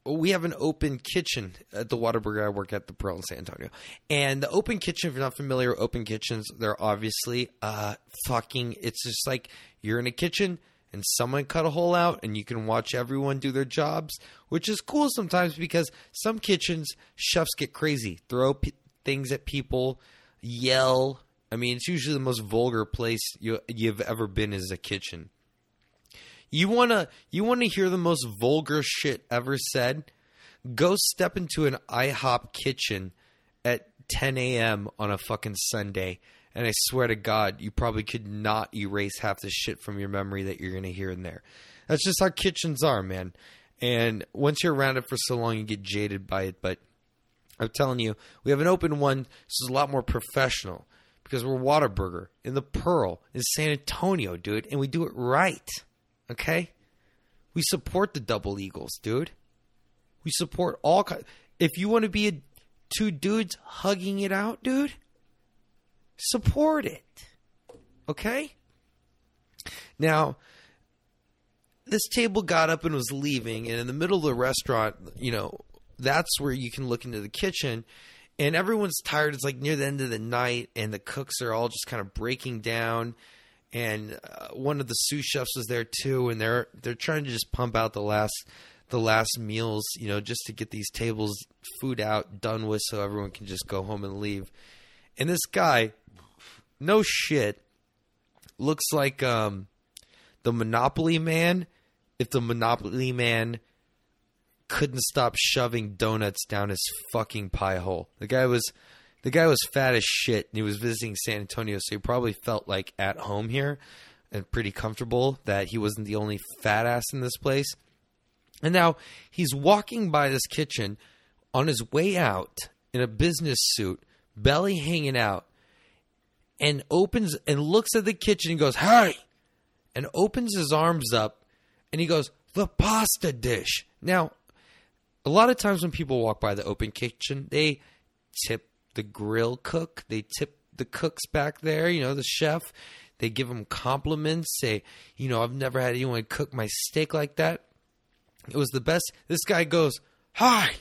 We have an open kitchen at the Whataburger I work at the Pearl in San Antonio, and the open kitchen. If you're not familiar with open kitchens, they're obviously uh, fucking. It's just like you're in a kitchen and someone cut a hole out and you can watch everyone do their jobs, which is cool sometimes because some kitchens chefs get crazy, throw p- things at people, yell. I mean, it's usually the most vulgar place you you've ever been is a kitchen. You wanna you wanna hear the most vulgar shit ever said? Go step into an IHOP kitchen at 10 a.m. on a fucking Sunday and I swear to God, you probably could not erase half the shit from your memory that you're to hear in there. That's just how kitchens are, man. And once you're around it for so long, you get jaded by it. But I'm telling you, we have an open one. This is a lot more professional because we're Whataburger in the Pearl in San Antonio, dude, and we do it right. Okay, we support the Double Eagles, dude. We support all. If you want to be a, two dudes hugging it out, dude, support it. Okay? Now, this table got up and was leaving, and in the middle of the restaurant, you know, that's where you can look into the kitchen. And everyone's tired. It's like near the end of the night, and the cooks are all just kind of breaking down. And uh, one of the sous chefs was there too, and they're they're trying to just pump out the last the last meals, you know, just to get these tables food out done with, so everyone can just go home and leave. And this guy, no shit, looks like um, the Monopoly Man. If the Monopoly Man couldn't stop shoving donuts down his fucking pie hole, the guy was the guy was fat as shit and he was visiting San Antonio, so he probably felt like at home here and pretty comfortable that he wasn't the only fat ass in this place. And now he's walking by this kitchen on his way out in a business suit, belly hanging out, and opens and looks at the kitchen and goes, Hey! And opens his arms up and he goes, The pasta dish. Now, a lot of times when people walk by the open kitchen, they tip the grill cook, they tip the cooks back there, you know, the chef. They give them compliments, say, you know, I've never had anyone cook my steak like that. It was the best. This guy goes, Hi,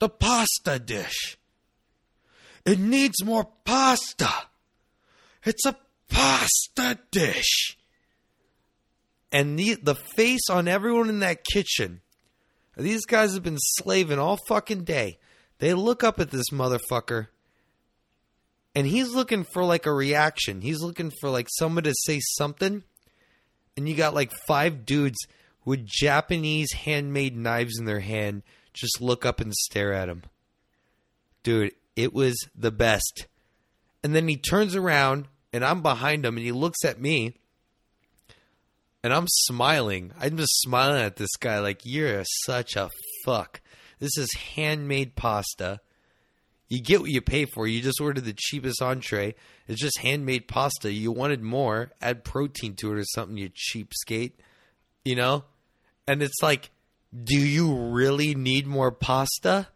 the pasta dish. It needs more pasta. It's a pasta dish. And the, the face on everyone in that kitchen, these guys have been slaving all fucking day. They look up at this motherfucker and he's looking for like a reaction. He's looking for like someone to say something. And you got like five dudes with Japanese handmade knives in their hand just look up and stare at him. Dude, it was the best. And then he turns around and I'm behind him and he looks at me and I'm smiling. I'm just smiling at this guy like, you're such a fuck. This is handmade pasta. You get what you pay for. You just ordered the cheapest entree. It's just handmade pasta. You wanted more, add protein to it or something, you cheapskate. You know? And it's like, do you really need more pasta?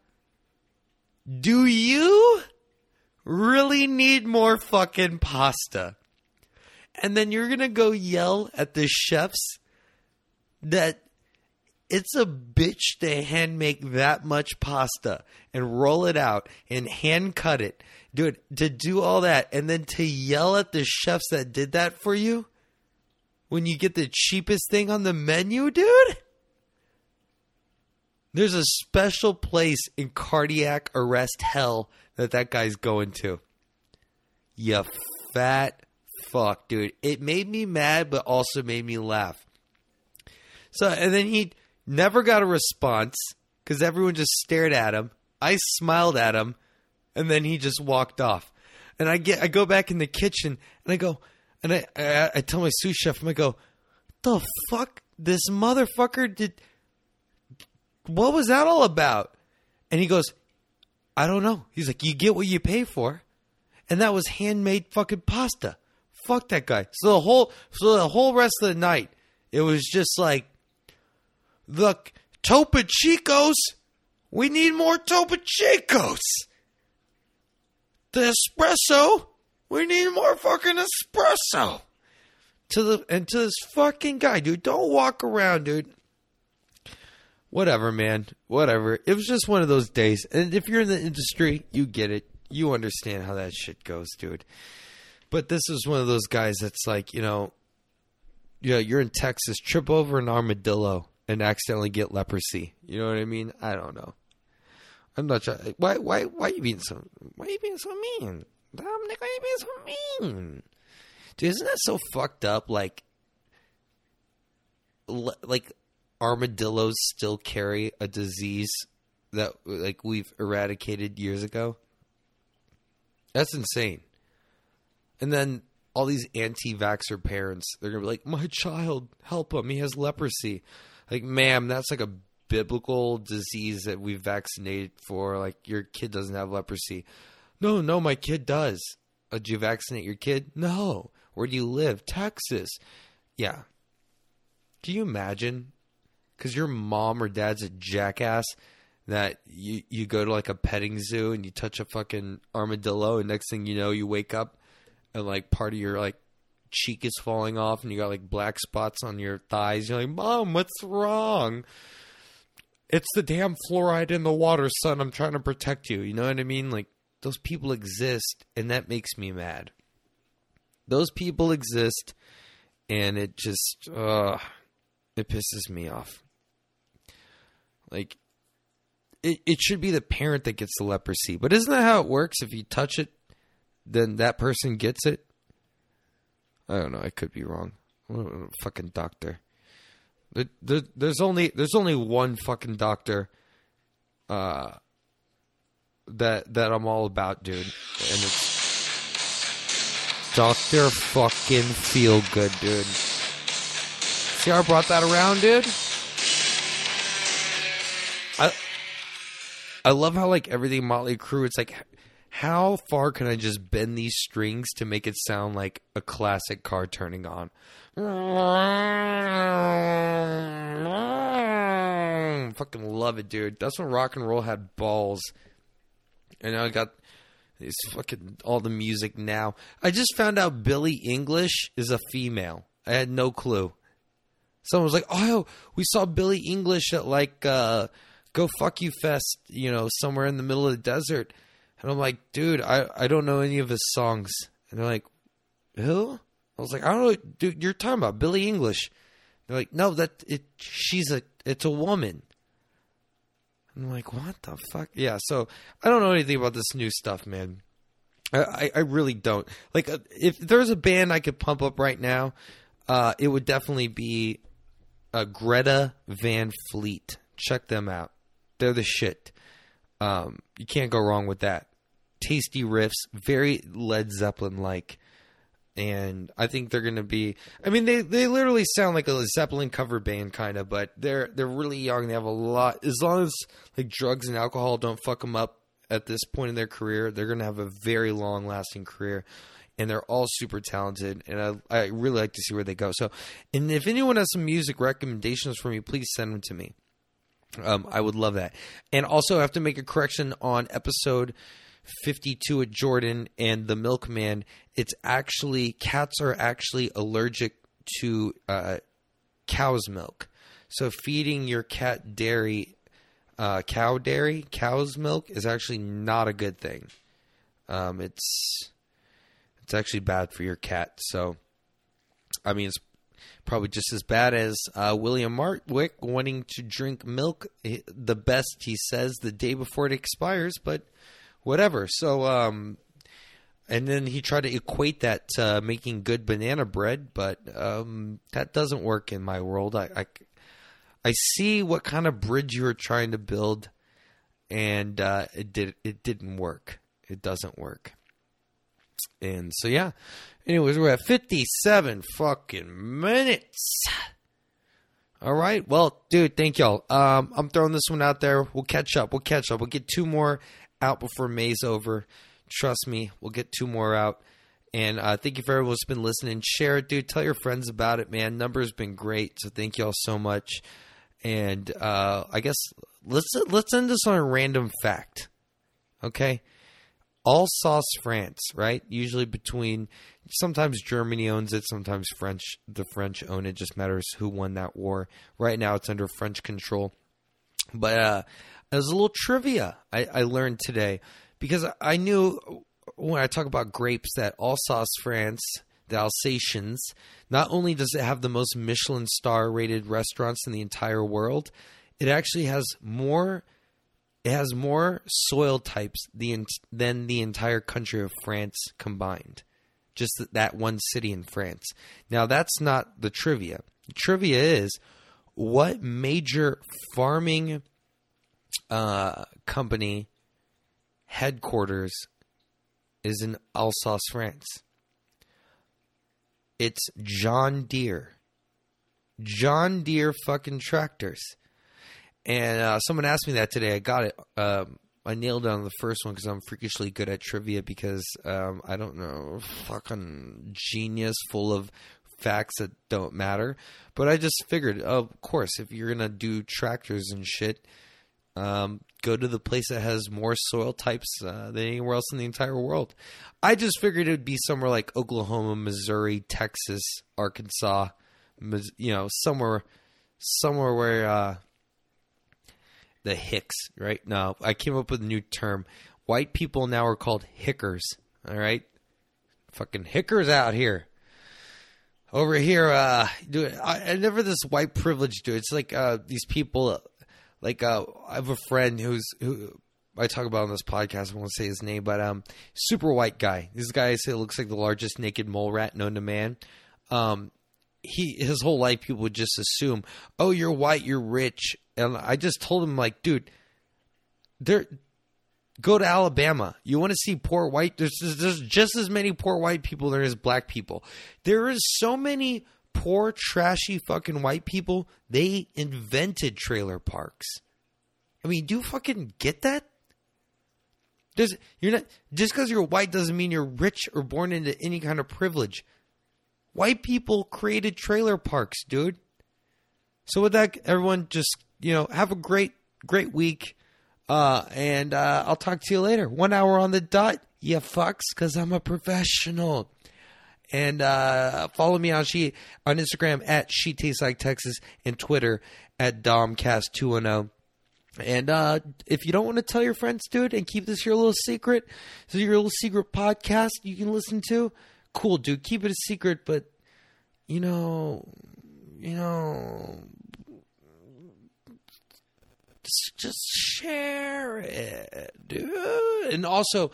Do you really need more fucking pasta? And then you're going to go yell at the chefs that it's a bitch to hand make that much pasta and roll it out and hand cut it. Dude, to do all that and then to yell at the chefs that did that for you when you get the cheapest thing on the menu, dude? There's a special place in cardiac arrest hell that that guy's going to. You fat fuck, dude. It made me mad, but also made me laugh. So, and then he never got a response because everyone just stared at him. I smiled at him, and then he just walked off. And I get, I go back in the kitchen, and I go, and I, I, I tell my sous chef, I'm I go, oh, the fuck, this motherfucker did. What was that all about? And he goes, I don't know. He's like, you get what you pay for, and that was handmade fucking pasta. Fuck that guy. So the whole, so the whole rest of the night, it was just like the Topo Chicos. We need more Topo Chicos. The espresso. We need more fucking espresso. To the and to this fucking guy, dude. Don't walk around, dude. Whatever, man. Whatever. It was just one of those days. And if you're in the industry, you get it. You understand how that shit goes, dude. But this is one of those guys that's like, you know, yeah, you're in Texas, trip over an armadillo and accidentally get leprosy. You know what I mean? I don't know. I'm not sure. Why? Why? Why you being so? Why you being so mean, Dominic? Why you being so mean? Dude, isn't that so fucked up? Like, like armadillos still carry a disease that like we've eradicated years ago. That's insane. And then all these anti-vaxxer parents, they're gonna be like, "My child, help him. He has leprosy." Like, ma'am, that's like a biblical disease that we've vaccinated for. Like, your kid doesn't have leprosy. No, no, my kid does. Uh, did you vaccinate your kid? No. Where do you live? Texas. Yeah. Can you imagine? Because your mom or dad's a jackass that you, you go to like a petting zoo and you touch a fucking armadillo, and next thing you know, you wake up and like part of your like cheek is falling off and you got like black spots on your thighs. You're like, Mom, what's wrong? It's the damn fluoride in the water, son. I'm trying to protect you. You know what I mean? Like, those people exist, and that makes me mad. Those people exist, and it just, uh, it pisses me off. Like, it, it should be the parent that gets the leprosy. But isn't that how it works? If you touch it, then that person gets it. I don't know. I could be wrong. Fucking doctor. there's only there's only one fucking doctor. Uh, that that I'm all about, dude. And it's Doctor fucking Feel Good, dude. See how I brought that around, dude? I I love how like everything Motley Crue. It's like, how far can I just bend these strings to make it sound like a classic car turning on? Fucking love it, dude. That's when rock and roll had balls. And now I got these fucking all the music now. I just found out Billie Eilish is a female. I had no clue. Someone was like, "Oh, we saw Billie Eilish at like uh, Go Fuck You Fest, you know, somewhere in the middle of the desert." And I'm like, "Dude, I I don't know any of his songs." And they're like, "Who?" I was like, "I don't know, dude. You're talking about Billie Eilish." They're like, "No, that it. She's a. It's a woman." I'm like, what the fuck? Yeah, so I don't know anything about this new stuff, man. I, I really don't. Like, uh, if there's a band I could pump up right now, uh, it would definitely be uh, Greta Van Fleet. Check them out. They're the shit. Um, you can't go wrong with that. Tasty riffs, very Led Zeppelin like and I think they're going to be. I mean, they they literally sound like a Zeppelin cover band, kind of, but they're they're really young. They have a lot. As long as like drugs and alcohol don't fuck them up at this point in their career, they're going to have a very long lasting career. And they're all super talented, and I I really like to see where they go. So, and if anyone has some music recommendations for me, please send them to me. Um, I would love that. And also, I have to make a correction on episode 52 at Jordan and the Milkman, it's actually cats are actually allergic to uh, cow's milk. So feeding your cat dairy, uh, cow dairy, cow's milk is actually not a good thing. Um, it's it's actually bad for your cat. So, I mean, it's probably just as bad as uh, William Martwick wanting to drink milk, the best he says, the day before it expires, but whatever. So, um, and then he tried to equate that to making good banana bread, but um, that doesn't work in my world. I, I, I see what kind of bridge you were trying to build, and uh, it did it didn't work. It doesn't work. And so yeah. Anyways, we're at fifty-seven fucking minutes. All right. Well, dude, thank y'all. Um, I'm throwing this one out there. We'll catch up. We'll catch up. We'll get two more out before May's over. Trust me, we'll get two more out. And uh, thank you for everyone who's been listening. Share it, dude. Tell your friends about it, man. Number's been great, so thank you all so much. And uh, I guess let's let's end this on a random fact. Okay, Alsace, France, right? Usually between sometimes Germany owns it, sometimes French. The French own it. Just matters who won that war. Right now, it's under French control. But uh, as a little trivia I, I learned today because I knew when I talk about grapes that Alsace, France, the Alsatians, not only does it have the most Michelin star rated restaurants in the entire world, it actually has more it has more soil types than the entire country of France combined. Just that one city in France. Now that's not the trivia. The trivia is what major farming uh, company headquarters is in Alsace, France. It's John Deere. John Deere fucking tractors. And uh, someone asked me that today. I got it. Um, I nailed on the first one because I'm freakishly good at trivia because um, I don't know, fucking genius full of facts that don't matter. But I just figured, of course, if you're gonna do tractors and shit, um, go to the place that has more soil types uh, than anywhere else in the entire world. I just figured it would be somewhere like Oklahoma, Missouri, Texas, Arkansas, you know, somewhere, somewhere where uh, the Hicks. Right now, I came up with a new term. White people now are called hickers. All right, fucking hickers out here over here uh dude I, I, never this white privilege dude it's like uh these people like uh, I have a friend who's who I talk about on this podcast. I won't say his name, but um, super white guy. This guy I say looks like the largest naked mole rat known to man. Um, he his whole life people would just assume, oh, you're white, you're rich, and I just told him like, dude, there, Go to Alabama. You want to see poor white? There's, there's just as many poor white people there as black people. There is so many poor, trashy, fucking white people. They invented trailer parks. I mean, do you fucking get that? You're not just because you're white doesn't mean you're rich or born into any kind of privilege. White people created trailer parks, dude. So with that, everyone, just you know, have a great, great week, uh, and uh, I'll talk to you later. One hour on the dot, you fucks, because I'm a professional. And uh, follow me on she on Instagram at she tastes like Texas and Twitter at domcast210. And uh, if you don't want to tell your friends, dude, and keep this your little secret, this is your little secret podcast you can listen to. Cool, dude. Keep it a secret, but you know, you know, just share it, dude. And also,